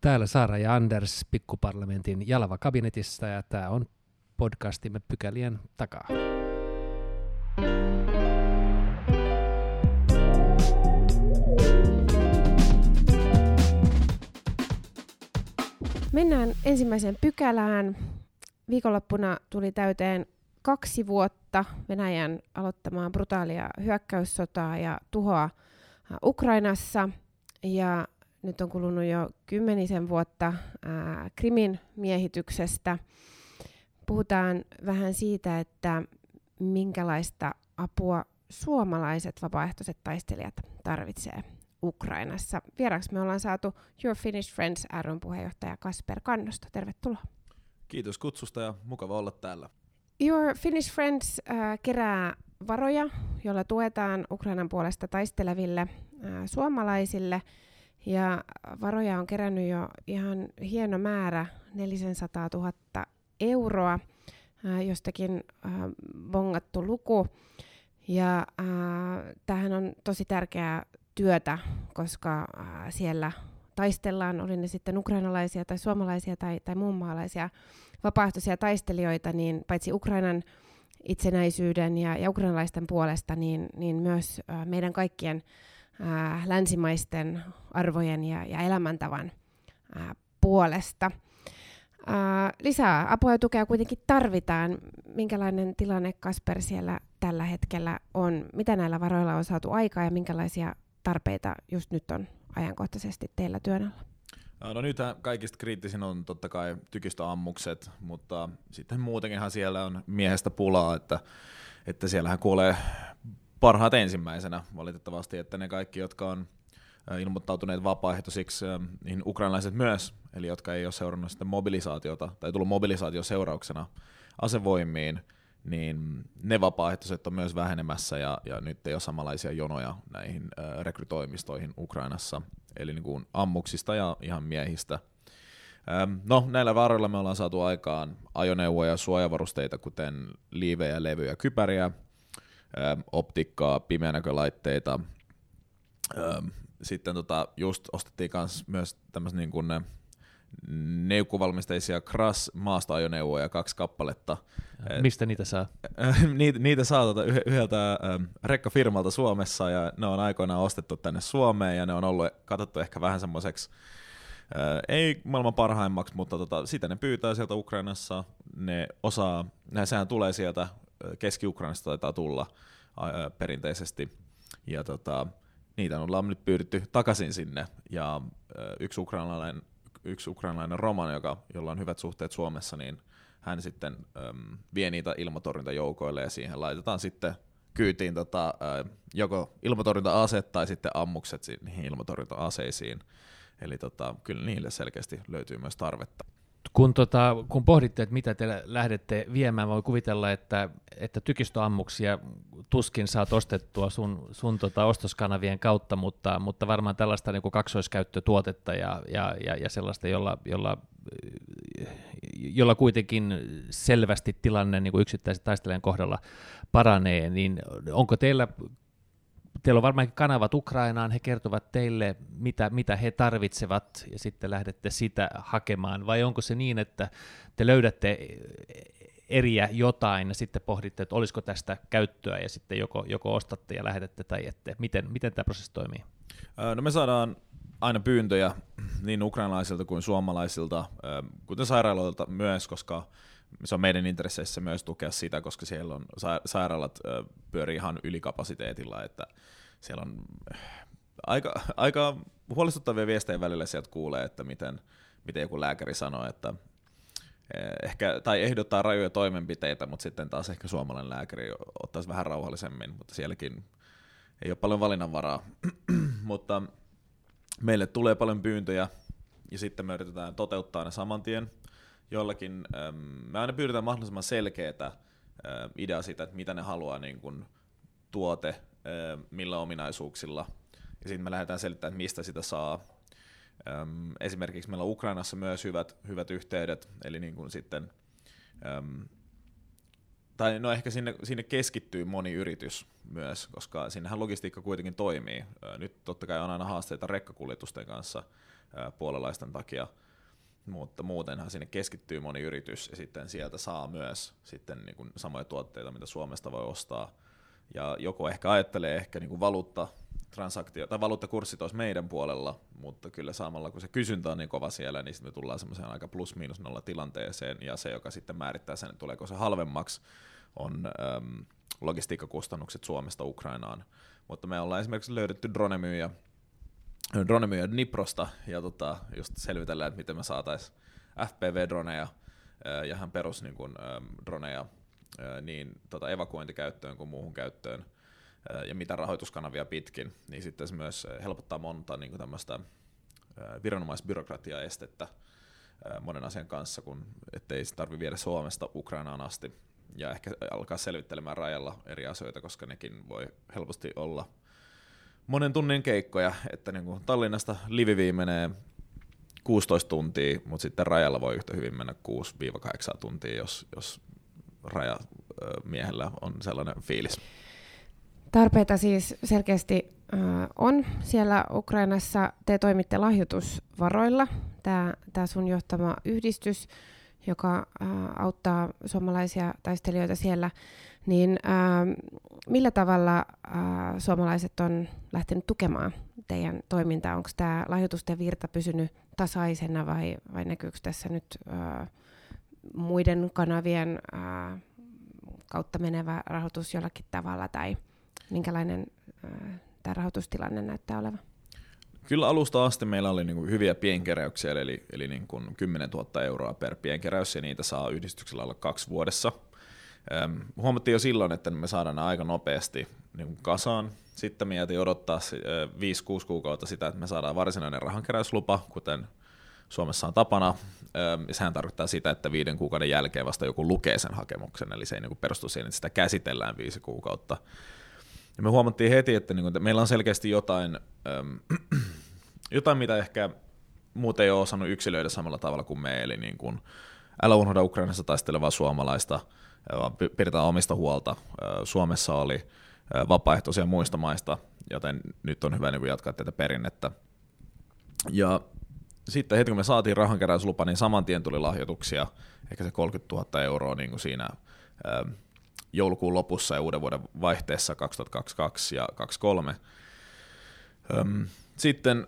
Täällä Saara ja Anders pikkuparlamentin Jalava kabinetissa ja tämä on podcastimme pykälien takaa. Mennään ensimmäiseen pykälään. Viikonloppuna tuli täyteen kaksi vuotta Venäjän aloittamaa brutaalia hyökkäyssotaa ja tuhoa Ukrainassa. Ja nyt on kulunut jo kymmenisen vuotta ää, Krimin miehityksestä. Puhutaan vähän siitä, että minkälaista apua suomalaiset vapaaehtoiset taistelijat tarvitsee Ukrainassa. Vieraksi me ollaan saatu Your Finnish Friends ryn puheenjohtaja Kasper Kannosta. Tervetuloa. Kiitos kutsusta ja mukava olla täällä. Your Finnish Friends äh, kerää varoja, joilla tuetaan Ukrainan puolesta taisteleville äh, suomalaisille. Ja varoja on kerännyt jo ihan hieno määrä, 400 000 euroa, äh, jostakin äh, bongattu luku. Ja äh, tämähän on tosi tärkeää työtä, koska siellä taistellaan, oli ne sitten ukrainalaisia tai suomalaisia tai, tai muun maalaisia vapaaehtoisia taistelijoita, niin paitsi Ukrainan itsenäisyyden ja, ja ukrainalaisten puolesta, niin, niin myös meidän kaikkien äh, länsimaisten arvojen ja, ja elämäntavan äh, puolesta. Äh, lisää apua ja tukea kuitenkin tarvitaan. Minkälainen tilanne Kasper siellä tällä hetkellä on? Mitä näillä varoilla on saatu aikaa ja minkälaisia tarpeita just nyt on ajankohtaisesti teillä työn alla? No nyt kaikista kriittisin on totta kai tykistöammukset, mutta sitten muutenkinhan siellä on miehestä pulaa, että, että siellähän kuolee parhaat ensimmäisenä valitettavasti, että ne kaikki, jotka on ilmoittautuneet vapaaehtoisiksi, niin ukrainalaiset myös, eli jotka ei ole seurannut sitä mobilisaatiota tai tullut mobilisaatio seurauksena asevoimiin, niin ne vapaaehtoiset on myös vähenemässä ja, ja nyt ei ole samanlaisia jonoja näihin rekrytoimistoihin Ukrainassa, eli niin kuin ammuksista ja ihan miehistä. No, näillä varoilla me ollaan saatu aikaan ajoneuvoja ja suojavarusteita, kuten liivejä, levyjä, kypäriä, optikkaa, pimeänäkölaitteita. Sitten tota, just ostettiin myös tämmöistä niin kuin, neukkuvalmisteisia Kras maastoajoneuvoja kaksi kappaletta. Mistä niitä saa? niitä, niitä saa tuota yhdeltä rekkafirmalta Suomessa ja ne on aikoinaan ostettu tänne Suomeen ja ne on ollut katsottu ehkä vähän semmoiseksi äh, ei maailman parhaimmaksi, mutta tota, sitä ne pyytää sieltä Ukrainassa. Ne osaa, sehän tulee sieltä Keski-Ukrainasta taitaa tulla perinteisesti. Ja tota, niitä ollaan nyt pyydetty takaisin sinne. Ja yksi ukrainalainen yksi ukrainalainen roman, joka, jolla on hyvät suhteet Suomessa, niin hän sitten äm, vie niitä ilmatorjuntajoukoille ja siihen laitetaan sitten kyytiin tota, joko ilmatorjunta-aset tai sitten ammukset niihin ilmatorjunta-aseisiin. Eli tota, kyllä niille selkeästi löytyy myös tarvetta. Kun, tota, kun pohditte, että mitä te lähdette viemään, voi kuvitella, että, että tykistöammuksia tuskin saat ostettua sun, sun tota ostoskanavien kautta, mutta, mutta varmaan tällaista niin kuin kaksoiskäyttötuotetta ja, ja, ja, ja sellaista, jolla, jolla, jolla kuitenkin selvästi tilanne niin kuin yksittäisen taistelijan kohdalla paranee, niin onko teillä teillä on varmaan kanavat Ukrainaan, he kertovat teille, mitä, mitä he tarvitsevat, ja sitten lähdette sitä hakemaan, vai onko se niin, että te löydätte eriä jotain, ja sitten pohditte, että olisiko tästä käyttöä, ja sitten joko, joko ostatte ja lähetätte tai ette. Miten, miten tämä prosessi toimii? No me saadaan aina pyyntöjä niin ukrainalaisilta kuin suomalaisilta, kuten sairaaloilta myös, koska se on meidän intresseissä myös tukea sitä, koska siellä on sairaalat pyörii ihan ylikapasiteetilla, että siellä on aika, aika huolestuttavia viestejä välillä sieltä kuulee, että miten, miten joku lääkäri sanoo, että ehkä, tai ehdottaa rajoja toimenpiteitä, mutta sitten taas ehkä suomalainen lääkäri ottaisi vähän rauhallisemmin, mutta sielläkin ei ole paljon valinnanvaraa. mutta meille tulee paljon pyyntöjä ja sitten me yritetään toteuttaa ne saman tien jollakin, ähm, me aina pyydetään mahdollisimman selkeätä äh, idea siitä, että mitä ne haluaa niin kuin tuote, äh, millä ominaisuuksilla, ja sitten me lähdetään selittämään, että mistä sitä saa. Ähm, esimerkiksi meillä on Ukrainassa myös hyvät, hyvät yhteydet, eli niin kuin sitten, ähm, tai no ehkä sinne, sinne keskittyy moni yritys myös, koska sinnehän logistiikka kuitenkin toimii. Nyt totta kai on aina haasteita rekkakuljetusten kanssa, puolalaisten takia, mutta muutenhan sinne keskittyy moni yritys ja sitten sieltä saa myös sitten niin kuin samoja tuotteita, mitä Suomesta voi ostaa. Ja joku ehkä ajattelee ehkä niin kuin valuutta, transaktio, tai valuuttakurssit olisi meidän puolella, mutta kyllä samalla kun se kysyntä on niin kova siellä, niin sitten me tullaan semmoiseen aika plus-miinus nolla tilanteeseen, ja se, joka sitten määrittää sen, tuleeko se halvemmaksi, on äm, logistiikkakustannukset Suomesta Ukrainaan. Mutta me ollaan esimerkiksi löydetty dronemyyjä, dronemyyjä Niprosta, ja tota, just selvitellään, että miten me saataisiin FPV-droneja, ja hän perus niin kuin, droneja niin tota evakuointikäyttöön kuin muuhun käyttöön, ja mitä rahoituskanavia pitkin, niin sitten se myös helpottaa monta niin tämmöistä viranomaisbyrokratiaa estettä monen asian kanssa, kun ettei se tarvitse viedä Suomesta Ukrainaan asti. Ja ehkä alkaa selvittelemään rajalla eri asioita, koska nekin voi helposti olla monen tunnin keikkoja, että niin kuin Tallinnasta Liviviin menee 16 tuntia, mutta sitten rajalla voi yhtä hyvin mennä 6-8 tuntia, jos, jos rajamiehellä on sellainen fiilis. Tarpeita siis selkeästi äh, on siellä Ukrainassa. Te toimitte lahjoitusvaroilla, tämä sun johtama yhdistys, joka äh, auttaa suomalaisia taistelijoita siellä. Niin äh, millä tavalla äh, suomalaiset on lähtenyt tukemaan teidän toimintaa? Onko tämä lahjoitusten virta pysynyt tasaisena vai, vai näkyykö tässä nyt äh, muiden kanavien äh, kautta menevä rahoitus jollakin tavalla tai – minkälainen äh, tämä rahoitustilanne näyttää olevan? Kyllä alusta asti meillä oli niin hyviä pienkeräyksiä, eli, eli niin kuin 10 000 euroa per pienkeräys, ja niitä saa yhdistyksellä olla kaksi vuodessa. Ähm, huomattiin jo silloin, että me saadaan nämä aika nopeasti niin kasaan. Sitten jäätiin odottaa äh, 5-6 kuukautta sitä, että me saadaan varsinainen rahankeräyslupa, kuten Suomessa on tapana. Sehän tarkoittaa sitä, että viiden kuukauden jälkeen vasta joku lukee sen hakemuksen, eli se ei niin perustu siihen, että sitä käsitellään viisi kuukautta. Ja me huomattiin heti, että, niin kuin, että meillä on selkeästi jotain, jotain, mitä ehkä muut ei ole osannut yksilöidä samalla tavalla kuin me, eli niin kuin, älä unohda Ukrainassa taistelevaa suomalaista, pidetään omista huolta. Suomessa oli vapaaehtoisia muista maista, joten nyt on hyvä niin jatkaa tätä perinnettä. Ja sitten heti kun me saatiin rahankeräyslupa, niin saman tien tuli lahjoituksia, ehkä se 30 000 euroa niin kuin siinä joulukuun lopussa ja uuden vuoden vaihteessa 2022 ja 2023. Sitten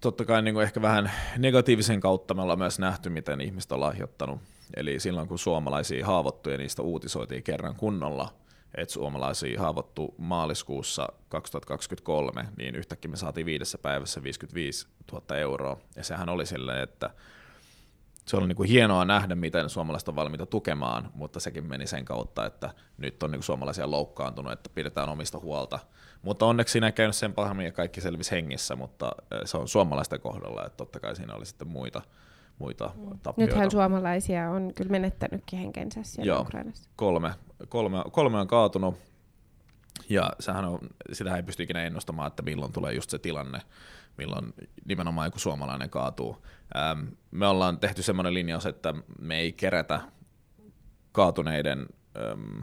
totta kai niin kuin ehkä vähän negatiivisen kautta me ollaan myös nähty, miten ihmiset on lahjoittanut. Eli silloin kun suomalaisia haavoittuja, niistä uutisoitiin kerran kunnolla, että suomalaisia haavoittu maaliskuussa 2023, niin yhtäkkiä me saatiin viidessä päivässä 55 000 euroa. Ja sehän oli silleen, että se oli niin kuin hienoa nähdä, miten suomalaiset on valmiita tukemaan, mutta sekin meni sen kautta, että nyt on niin kuin suomalaisia loukkaantunut, että pidetään omista huolta. Mutta onneksi siinä ei käynyt sen pahemmin ja kaikki selvisi hengissä, mutta se on suomalaisten kohdalla, että totta kai siinä oli sitten muita, muita mm. tappioita. Nythän suomalaisia on kyllä menettänytkin henkensä siellä Joo, Ukrainassa. Kolme, kolme, kolme on kaatunut, ja sehän on, sitä ei pysty ikinä ennustamaan, että milloin tulee just se tilanne, milloin nimenomaan joku suomalainen kaatuu. Ähm, me ollaan tehty semmoinen linjaus, että me ei kerätä kaatuneiden ähm,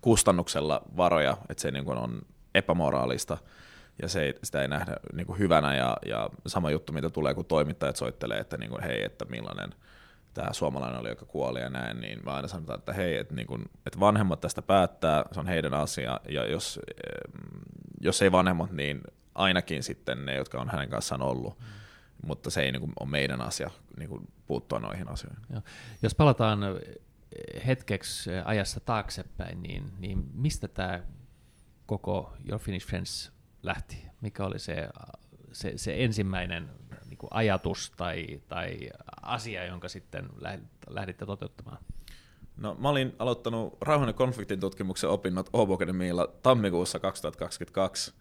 kustannuksella varoja, että se niin on epämoraalista ja se ei, sitä ei nähdä niin kuin hyvänä ja, ja sama juttu, mitä tulee, kun toimittajat soittelee, että niin kuin, hei, että millainen tämä suomalainen oli, joka kuoli ja näin, niin mä aina sanotaan, että hei, että, niin kuin, että vanhemmat tästä päättää, se on heidän asia, ja jos, jos ei vanhemmat, niin ainakin sitten ne, jotka on hänen kanssaan ollut. Mm. Mutta se ei niin kuin, ole meidän asia niin kuin, puuttua noihin asioihin. Joo. Jos palataan hetkeksi ajassa taaksepäin, niin, niin mistä tämä koko Your Finnish Friends lähti? Mikä oli se, se, se ensimmäinen niin kuin ajatus tai, tai asia, jonka sitten lähditte toteuttamaan? No, mä olin aloittanut rauhan ja konfliktin tutkimuksen opinnot Åbo tammikuussa 2022,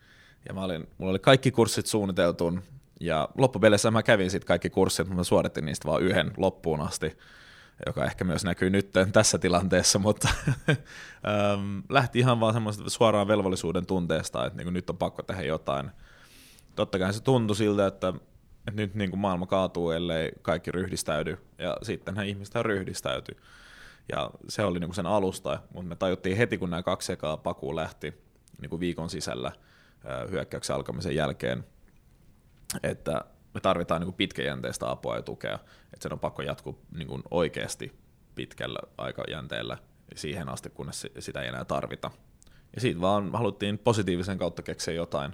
ja mä olin, mulla oli kaikki kurssit suunniteltu, ja loppupeleissä mä kävin sitten kaikki kurssit, mutta mä suoritin niistä vain yhden loppuun asti, joka ehkä myös näkyy nyt tässä tilanteessa, mutta ähm, lähti ihan vaan semmoista suoraan velvollisuuden tunteesta, että niin nyt on pakko tehdä jotain. Totta kai se tuntui siltä, että, että nyt niin kuin maailma kaatuu, ellei kaikki ryhdistäydy, ja sittenhän ihmistä ryhdistäytyi. Ja se oli niin kuin sen alusta, mutta me tajuttiin heti, kun nämä kaksi ekaa pakua lähti niin kuin viikon sisällä, hyökkäyksen alkamisen jälkeen, että me tarvitaan niin kuin pitkäjänteistä apua ja tukea, että sen on pakko jatkua niin kuin oikeasti pitkällä aikajänteellä siihen asti, kunnes sitä ei enää tarvita. Ja siitä vaan haluttiin positiivisen kautta keksiä jotain,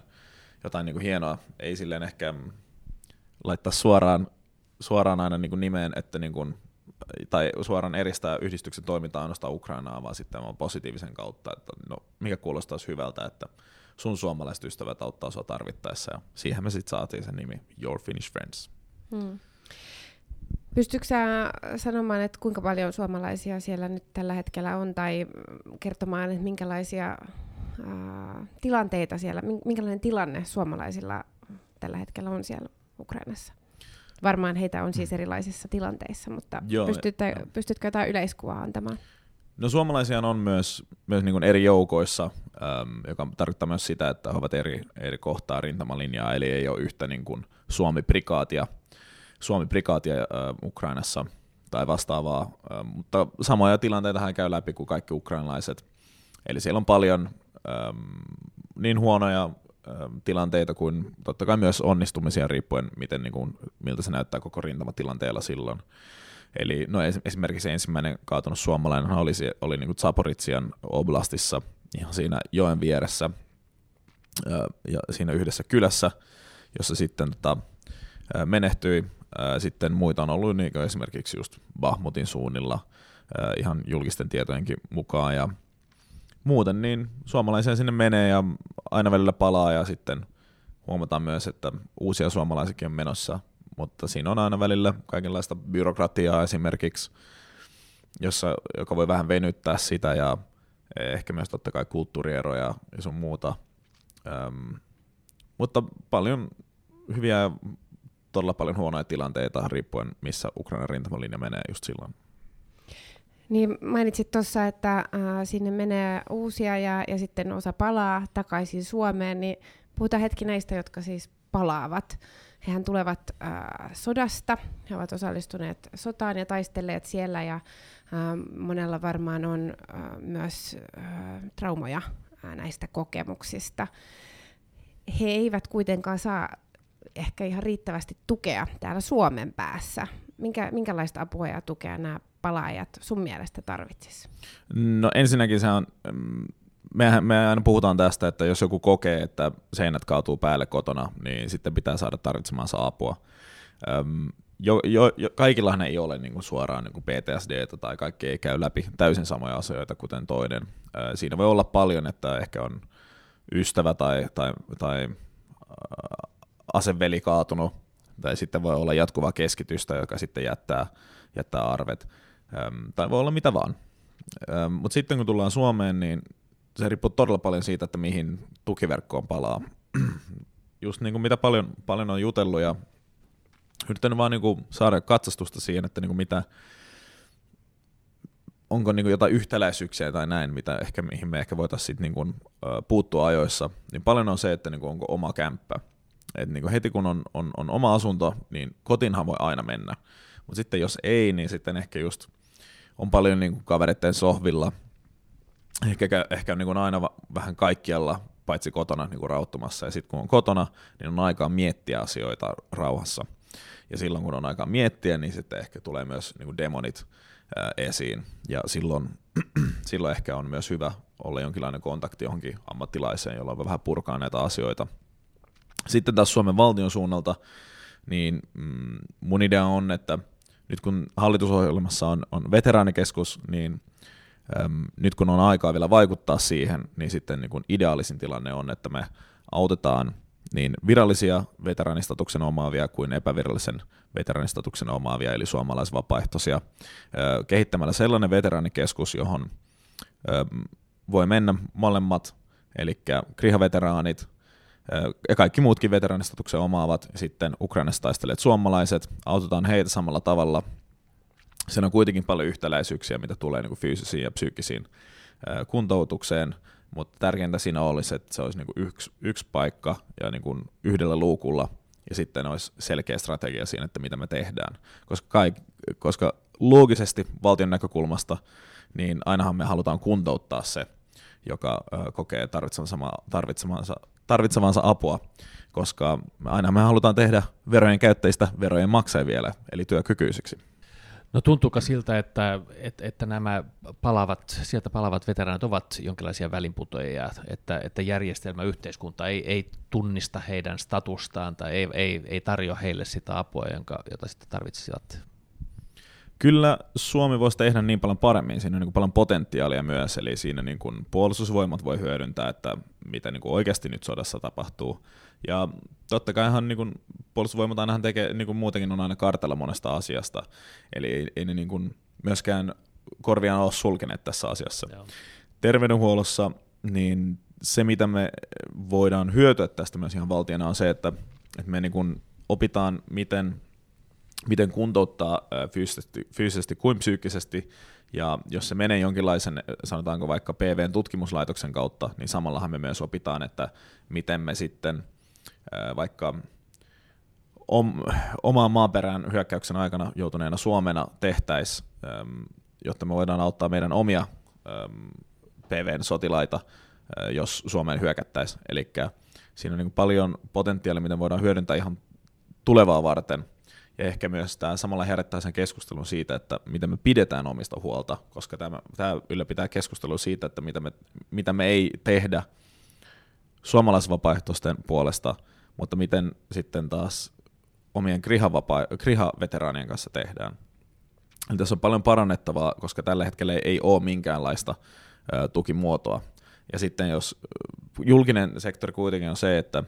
jotain niin kuin hienoa, ei silleen ehkä laittaa suoraan, suoraan aina niin kuin nimeen, että niin kuin, tai suoraan eristää yhdistyksen toimintaa ainoastaan Ukrainaa, vaan sitten on positiivisen kautta, että no, mikä kuulostaisi hyvältä, että sun suomalaiset ystävät auttaa sua tarvittaessa, ja siihen me sitten saatiin sen nimi Your Finnish Friends. Hmm. Pystytkö sä sanomaan, että kuinka paljon suomalaisia siellä nyt tällä hetkellä on, tai kertomaan, että minkälaisia ää, tilanteita siellä, minkälainen tilanne suomalaisilla tällä hetkellä on siellä Ukrainassa? Varmaan heitä on siis erilaisissa tilanteissa, mutta Joo, pystytkö, pystytkö jotain yleiskuvaa antamaan? No suomalaisia on myös, myös niin eri joukoissa, äm, joka tarkoittaa myös sitä, että he ovat eri, eri kohtaa rintamalinjaa, eli ei ole yhtä niin kuin Suomi-prikaatia, Suomi-prikaatia äh, Ukrainassa tai vastaavaa, äh, mutta samoja tilanteita hän käy läpi kuin kaikki ukrainalaiset. Eli siellä on paljon ähm, niin huonoja ähm, tilanteita kuin totta kai myös onnistumisia riippuen, miten, niin kuin, miltä se näyttää koko rintamatilanteella silloin. Eli no esimerkiksi ensimmäinen kaatunut suomalainen oli, oli niin Zaporitsian oblastissa ihan siinä joen vieressä ja siinä yhdessä kylässä, jossa sitten tota, menehtyi. Sitten muita on ollut niin esimerkiksi just Bahmutin suunnilla ihan julkisten tietojenkin mukaan ja muuten niin suomalaisia sinne menee ja aina välillä palaa ja sitten huomataan myös, että uusia suomalaisiakin on menossa mutta siinä on aina välillä kaikenlaista byrokratiaa esimerkiksi, jossa, joka voi vähän venyttää sitä ja ehkä myös totta kai kulttuurieroja ja sun muuta. Öm, mutta paljon hyviä ja todella paljon huonoja tilanteita riippuen, missä Ukrainan rintamalinja menee just silloin. Niin mainitsit tuossa, että äh, sinne menee uusia ja, ja sitten osa palaa takaisin Suomeen, niin puhutaan hetki näistä, jotka siis palaavat. Hehän tulevat äh, sodasta, he ovat osallistuneet sotaan ja taistelleet siellä ja äh, monella varmaan on äh, myös äh, traumoja äh, näistä kokemuksista. He eivät kuitenkaan saa ehkä ihan riittävästi tukea täällä Suomen päässä. Minkä, minkälaista apua ja tukea nämä palaajat sun mielestä tarvitsisivat? No ensinnäkin se on, mm, mehän, me aina puhutaan tästä, että jos joku kokee, että seinät kaatuu päälle kotona, niin sitten pitää saada tarvitsemaansa apua. Öm, jo, jo, jo, kaikillahan ei ole niin kuin suoraan niin kuin PTSD tai kaikki ei käy läpi täysin samoja asioita kuten toinen. Ö, siinä voi olla paljon, että ehkä on ystävä tai, tai, tai äh, aseveli kaatunut, tai sitten voi olla jatkuvaa keskitystä, joka sitten jättää, jättää arvet, Öm, tai voi olla mitä vaan. Mutta sitten kun tullaan Suomeen, niin se riippuu todella paljon siitä, että mihin tukiverkkoon palaa. Just niin kuin mitä paljon, paljon on jutellut ja yrittänyt vaan niin kuin saada katsastusta siihen, että niin kuin mitä, onko niin kuin jotain yhtäläisyyksiä tai näin, mitä ehkä, mihin me ehkä voitaisiin niin kuin, puuttua ajoissa, niin paljon on se, että niin kuin onko oma kämppä. Et niin kuin heti kun on, on, on oma asunto, niin kotinhan voi aina mennä. Mutta sitten jos ei, niin sitten ehkä just on paljon niin kuin kavereiden sohvilla – ehkä, ehkä niin kuin aina vähän kaikkialla, paitsi kotona niin kuin rauttumassa. Ja sitten kun on kotona, niin on aikaa miettiä asioita rauhassa. Ja silloin kun on aikaa miettiä, niin sitten ehkä tulee myös niin kuin demonit ää, esiin. Ja silloin, silloin ehkä on myös hyvä olla jonkinlainen kontakti johonkin ammattilaiseen, jolla vähän purkaa näitä asioita. Sitten taas Suomen valtion suunnalta, niin mm, mun idea on, että nyt kun hallitusohjelmassa on, on veteraanikeskus, niin nyt kun on aikaa vielä vaikuttaa siihen, niin sitten niin kuin ideaalisin tilanne on, että me autetaan niin virallisia veteranistatuksen omaavia kuin epävirallisen veteranistatuksen omaavia, eli suomalaisvapaaehtoisia, kehittämällä sellainen veteraanikeskus, johon voi mennä molemmat, eli kriha-veteraanit ja kaikki muutkin veteranistatuksen omaavat, sitten Ukrainassa taisteleet suomalaiset, autetaan heitä samalla tavalla Siinä on kuitenkin paljon yhtäläisyyksiä, mitä tulee niin kuin fyysisiin ja psyykkisiin kuntoutukseen, mutta tärkeintä siinä olisi, että se olisi niin kuin yksi, yksi paikka ja niin kuin yhdellä luukulla, ja sitten olisi selkeä strategia siinä, että mitä me tehdään. Koska, kaik, koska loogisesti valtion näkökulmasta, niin ainahan me halutaan kuntouttaa se, joka kokee tarvitsemansa, tarvitsemansa tarvitsevansa apua, koska aina me halutaan tehdä verojen käyttäjistä verojen maksajia vielä, eli työkykyisiksi. No tuntuuko siltä, että, että, että nämä palavat, sieltä palavat veteraanit ovat jonkinlaisia välinputoja, että, että järjestelmä, yhteiskunta ei, ei tunnista heidän statustaan tai ei, ei, ei tarjoa heille sitä apua, jonka, jota sitten tarvitsisivat? Kyllä Suomi voisi tehdä niin paljon paremmin, siinä on niin paljon potentiaalia myös, eli siinä niin kuin puolustusvoimat voi hyödyntää, että mitä niin kuin oikeasti nyt sodassa tapahtuu. Ja totta kai ihan niin kuin puolustusvoimat ainahan tekee, niin kuin muutenkin on aina kartalla monesta asiasta, eli ei, ei ne niin kuin myöskään korviaan ole sulkeneet tässä asiassa. Joo. Terveydenhuollossa niin se, mitä me voidaan hyötyä tästä myös ihan valtiona, on se, että, että me niin kuin opitaan, miten miten kuntouttaa fyysisesti, fyysisesti kuin psyykkisesti, ja jos se menee jonkinlaisen, sanotaanko vaikka PVn tutkimuslaitoksen kautta, niin samallahan me myös opitaan, että miten me sitten vaikka om, omaan maaperään hyökkäyksen aikana joutuneena Suomena tehtäisiin, jotta me voidaan auttaa meidän omia PVn sotilaita, jos Suomeen hyökättäisiin. Eli siinä on niin paljon potentiaalia, miten voidaan hyödyntää ihan tulevaa varten – ja ehkä myös tämä samalla herättää sen keskustelun siitä, että miten me pidetään omista huolta, koska tämä, tämä ylläpitää keskustelua siitä, että mitä me, mitä me ei tehdä suomalaisvapaaehtoisten puolesta, mutta miten sitten taas omien kriha-veteraanien kanssa tehdään. Eli tässä on paljon parannettavaa, koska tällä hetkellä ei ole minkäänlaista tukimuotoa. Ja sitten jos julkinen sektori kuitenkin on se, että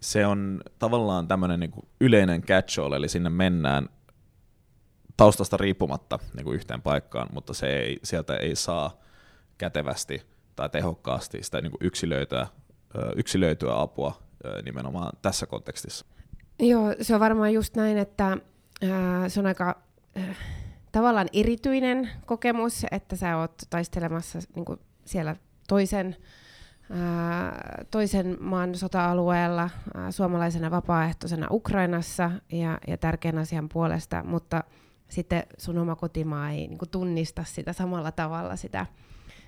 se on tavallaan tämmöinen niin yleinen catch-all, eli sinne mennään taustasta riippumatta niin kuin yhteen paikkaan, mutta se ei, sieltä ei saa kätevästi tai tehokkaasti sitä niin kuin yksilöityä, yksilöityä apua nimenomaan tässä kontekstissa. Joo, se on varmaan just näin, että ää, se on aika äh, tavallaan erityinen kokemus, että sä oot taistelemassa niin kuin siellä toisen toisen maan sota-alueella suomalaisena vapaaehtoisena Ukrainassa ja, ja tärkeän asian puolesta, mutta sitten sun oma kotimaa ei niin kuin, tunnista sitä samalla tavalla sitä,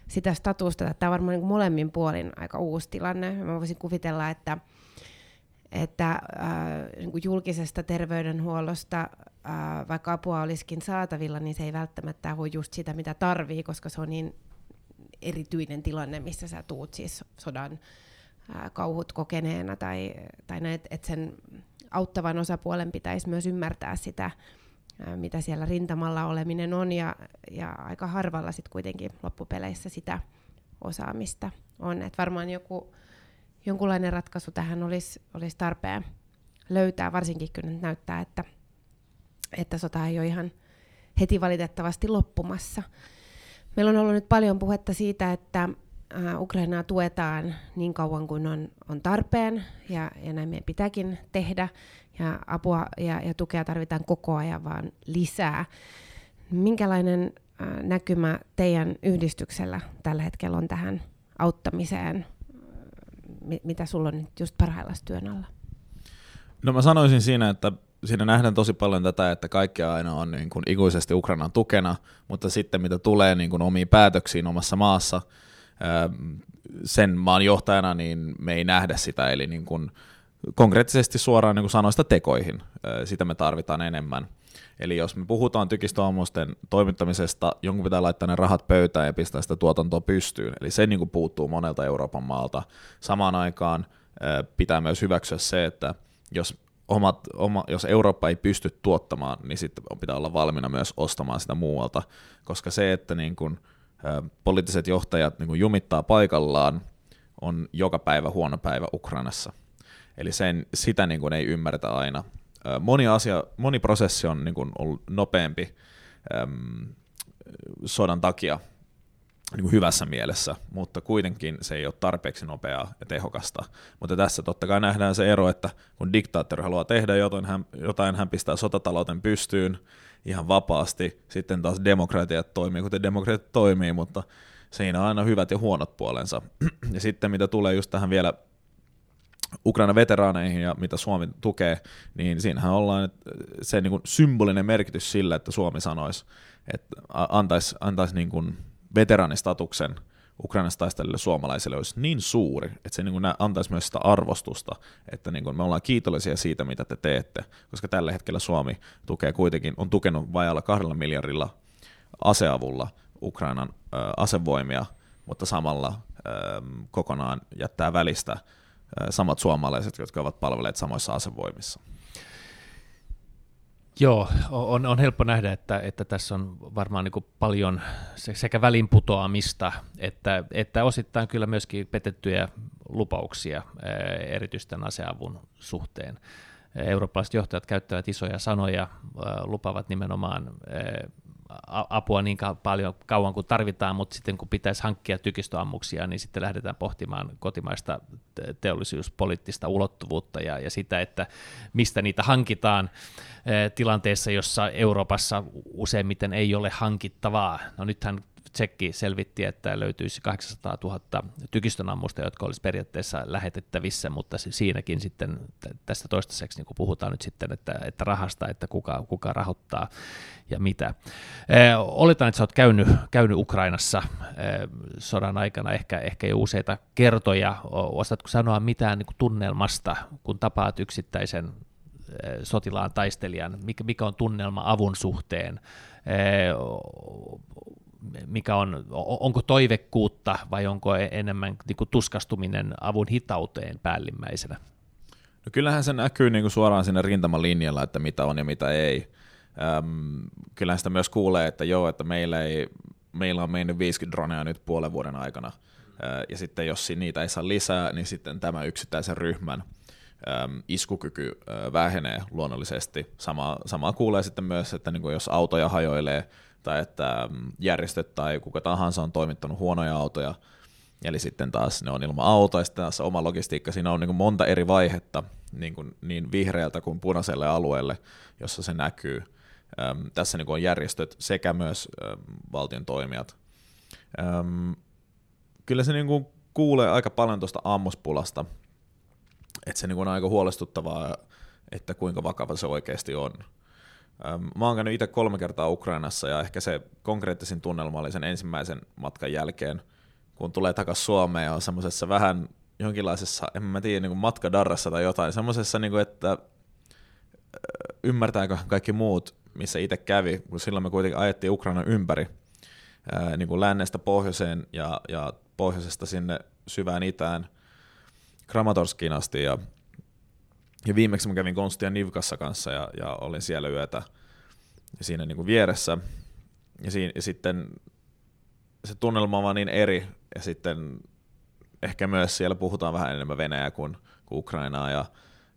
sitä statusta. Tämä on varmaan niin molemmin puolin aika uusi tilanne. Mä voisin kuvitella, että, että äh, niin julkisesta terveydenhuollosta, äh, vaikka apua olisikin saatavilla, niin se ei välttämättä ole just sitä, mitä tarvii, koska se on niin erityinen tilanne, missä sä tuut siis sodan ää, kauhut kokeneena, tai, tai näet, että sen auttavan osapuolen pitäisi myös ymmärtää sitä, mitä siellä rintamalla oleminen on, ja, ja aika harvalla sitten kuitenkin loppupeleissä sitä osaamista on. Et varmaan joku, jonkunlainen ratkaisu tähän olisi, olisi tarpeen löytää, varsinkin kun nyt näyttää, että, että sota ei ole ihan heti valitettavasti loppumassa. Meillä on ollut nyt paljon puhetta siitä, että Ukrainaa tuetaan niin kauan kuin on, on tarpeen, ja, ja näin meidän pitääkin tehdä, ja apua ja, ja tukea tarvitaan koko ajan vaan lisää. Minkälainen äh, näkymä teidän yhdistyksellä tällä hetkellä on tähän auttamiseen? M- mitä sulla on nyt just parhaillaan työn alla? No mä sanoisin siinä, että siinä nähdään tosi paljon tätä, että kaikki aina on niin kuin ikuisesti Ukrainan tukena, mutta sitten mitä tulee niin kuin omiin päätöksiin omassa maassa, sen maan johtajana, niin me ei nähdä sitä, eli niin kuin konkreettisesti suoraan niin kuin sanoista tekoihin, sitä me tarvitaan enemmän. Eli jos me puhutaan tykistöammusten toimittamisesta, jonkun pitää laittaa ne rahat pöytään ja pistää sitä tuotantoa pystyyn. Eli se niin kuin puuttuu monelta Euroopan maalta. Samaan aikaan pitää myös hyväksyä se, että jos omat, oma, jos Eurooppa ei pysty tuottamaan, niin sitten pitää olla valmiina myös ostamaan sitä muualta, koska se, että niin kun, ä, poliittiset johtajat niin jumittaa paikallaan, on joka päivä huono päivä Ukrainassa. Eli sen, sitä niin kun ei ymmärretä aina. Moni, asia, moni prosessi on niin kun ollut nopeampi äm, sodan takia niin kuin hyvässä mielessä, mutta kuitenkin se ei ole tarpeeksi nopeaa ja tehokasta. Mutta tässä totta kai nähdään se ero, että kun diktaattori haluaa tehdä jotain, hän, jotain, hän pistää sotatalouden pystyyn ihan vapaasti, sitten taas demokratiat toimii, kuten demokratiat toimii, mutta siinä on aina hyvät ja huonot puolensa. Ja sitten mitä tulee just tähän vielä Ukraina veteraaneihin ja mitä Suomi tukee, niin siinähän ollaan että se niin kuin symbolinen merkitys sillä, että Suomi sanoisi, että antaisi antais niin kuin veteraanistatuksen Ukrainassa taistelille suomalaisille olisi niin suuri, että se niin kuin antaisi myös sitä arvostusta, että niin kuin me ollaan kiitollisia siitä, mitä te teette, koska tällä hetkellä Suomi tukee kuitenkin, on tukenut vajalla kahdella miljardilla aseavulla Ukrainan ö, asevoimia, mutta samalla ö, kokonaan jättää välistä ö, samat suomalaiset, jotka ovat palvelleet samoissa asevoimissa. Joo, on, on helppo nähdä, että, että tässä on varmaan niin paljon sekä välinputoamista, että, että osittain kyllä myöskin petettyjä lupauksia erityisten aseavun suhteen. Eurooppalaiset johtajat käyttävät isoja sanoja, lupavat nimenomaan apua niin paljon kauan kuin tarvitaan, mutta sitten kun pitäisi hankkia tykistöammuksia, niin sitten lähdetään pohtimaan kotimaista teollisuuspoliittista ulottuvuutta ja, ja sitä, että mistä niitä hankitaan tilanteessa, jossa Euroopassa useimmiten ei ole hankittavaa. No nythän Tsekki selvitti, että löytyisi 800 000 tykistönammusta, jotka olisi periaatteessa lähetettävissä, mutta siinäkin sitten tästä toistaiseksi niin puhutaan nyt sitten, että, että rahasta, että kuka, kuka rahoittaa ja mitä. Oletan, että sä oot käynyt, käynyt Ukrainassa sodan aikana ehkä, ehkä jo useita kertoja. Osaatko sanoa mitään niin tunnelmasta, kun tapaat yksittäisen sotilaan taistelijan, mikä, mikä on tunnelma avun suhteen, mikä on, onko toivekkuutta vai onko e-, enemmän niin kuin tuskastuminen avun hitauteen päällimmäisenä? No kyllähän se näkyy niin kuin suoraan sinne rintamalinjalla, että mitä on ja mitä ei. Öm, kyllähän sitä myös kuulee, että joo, että meillä, ei, meillä on mennyt 50 droneja nyt puolen vuoden aikana, ja sitten jos niitä ei saa lisää, niin sitten tämä yksittäisen ryhmän iskukyky vähenee luonnollisesti. Sama, sama kuulee sitten myös, että niin kuin jos autoja hajoilee, tai että mm, järjestöt tai kuka tahansa on toimittanut huonoja autoja, eli sitten taas ne on ilman autoa, ja sitten taas oma logistiikka, siinä on niin kuin monta eri vaihetta, niin, kuin niin vihreältä kuin punaiselle alueelle, jossa se näkyy. Tässä niin kuin on järjestöt sekä myös valtion toimijat. Kyllä se niin kuin kuulee aika paljon tuosta ammuspulasta, että se niin kuin on aika huolestuttavaa, että kuinka vakava se oikeasti on. Mä oon käynyt itse kolme kertaa Ukrainassa ja ehkä se konkreettisin tunnelma oli sen ensimmäisen matkan jälkeen, kun tulee takaisin Suomeen ja on semmoisessa vähän jonkinlaisessa, en mä tiedä, niin matkadarrassa tai jotain, semmoisessa, niin että ymmärtääkö kaikki muut, missä itse kävi, kun silloin me kuitenkin ajettiin Ukrainan ympäri, niin kuin lännestä pohjoiseen ja, ja pohjoisesta sinne syvään itään Kramatorskiin asti ja ja viimeksi mä kävin Konstia Nivkassa kanssa ja, ja olin siellä yötä siinä niin kuin vieressä. Ja, siinä, ja sitten se tunnelma on vaan niin eri. Ja sitten ehkä myös siellä puhutaan vähän enemmän Venäjää kuin, kuin Ukrainaa. Ja,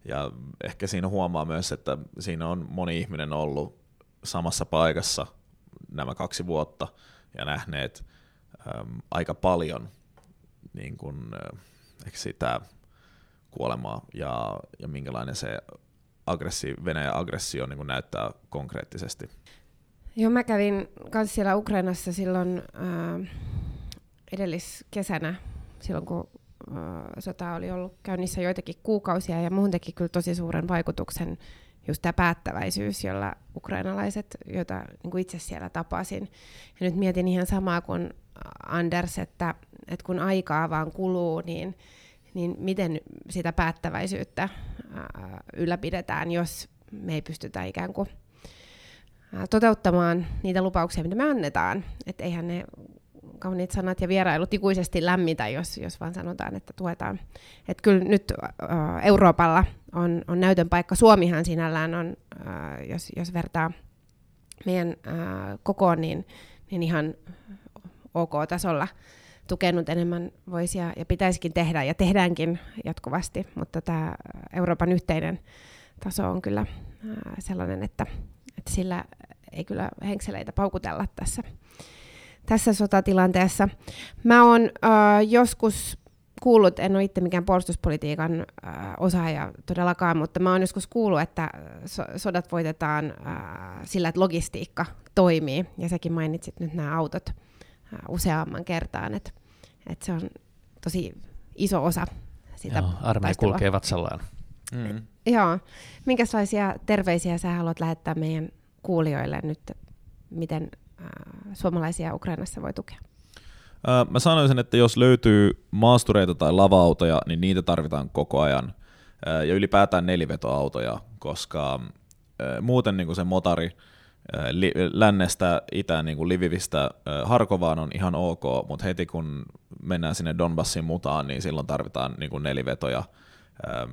ja ehkä siinä huomaa myös, että siinä on moni ihminen ollut samassa paikassa nämä kaksi vuotta ja nähneet äm, aika paljon niin kuin, äh, ehkä sitä kuolemaa ja, ja minkälainen se aggressi, Venäjän aggressio niin näyttää konkreettisesti. Joo, mä kävin myös siellä Ukrainassa silloin äh, edelliskesänä, silloin kun äh, sota oli ollut käynnissä joitakin kuukausia, ja muuhun teki kyllä tosi suuren vaikutuksen just tämä päättäväisyys, jolla ukrainalaiset, joita niin kuin itse siellä tapasin. Ja nyt mietin ihan samaa kuin Anders, että, että kun aikaa vaan kuluu, niin niin miten sitä päättäväisyyttä ylläpidetään, jos me ei pystytä ikään kuin toteuttamaan niitä lupauksia, mitä me annetaan. Että eihän ne kauniit sanat ja vierailut ikuisesti lämmitä, jos, jos vaan sanotaan, että tuetaan. Että kyllä nyt Euroopalla on, on näytön paikka. Suomihan sinällään on, jos, jos vertaa meidän kokoon, niin, niin ihan ok-tasolla tukenut enemmän voisi ja, pitäisikin tehdä ja tehdäänkin jatkuvasti, mutta tämä Euroopan yhteinen taso on kyllä sellainen, että, että sillä ei kyllä henkseleitä paukutella tässä, tässä sotatilanteessa. Mä oon äh, joskus kuullut, en ole itse mikään puolustuspolitiikan äh, osaaja todellakaan, mutta mä oon joskus kuullut, että so- sodat voitetaan äh, sillä, että logistiikka toimii, ja säkin mainitsit nyt nämä autot useamman kertaan, että et se on tosi iso osa sitä Joo, armeija kulkee vatsallaan. Mm. Joo. Minkälaisia terveisiä sä haluat lähettää meidän kuulijoille nyt, miten äh, suomalaisia Ukrainassa voi tukea? Mä sanoisin, että jos löytyy maastureita tai lava-autoja, niin niitä tarvitaan koko ajan. Ja ylipäätään nelivetoautoja, koska muuten niin kuin se motari lännestä itään niin kuin Livivistä Harkovaan on ihan ok, mutta heti kun mennään sinne Donbassin mutaan, niin silloin tarvitaan niin kuin nelivetoja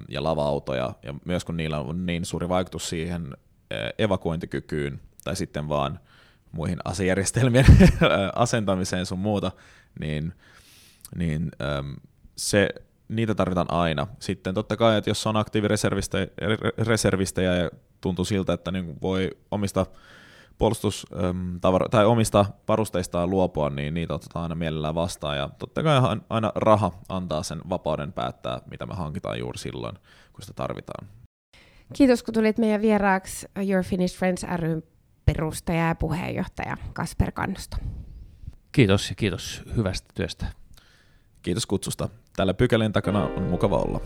ja lava-autoja, ja myös kun niillä on niin suuri vaikutus siihen evakuointikykyyn, tai sitten vaan muihin asejärjestelmien asentamiseen sun muuta, niin, niin se, niitä tarvitaan aina. Sitten totta kai, että jos on aktiivireservistejä ja tuntuu siltä, että niin voi omista puolustus, tai omista varusteistaan luopua, niin niitä otetaan aina mielellään vastaan. Ja totta kai aina raha antaa sen vapauden päättää, mitä me hankitaan juuri silloin, kun sitä tarvitaan. Kiitos, kun tulit meidän vieraaksi Your Finnish Friends ryn perustaja ja puheenjohtaja Kasper Kannusto. Kiitos ja kiitos hyvästä työstä. Kiitos kutsusta. Täällä pykälien takana on mukava olla.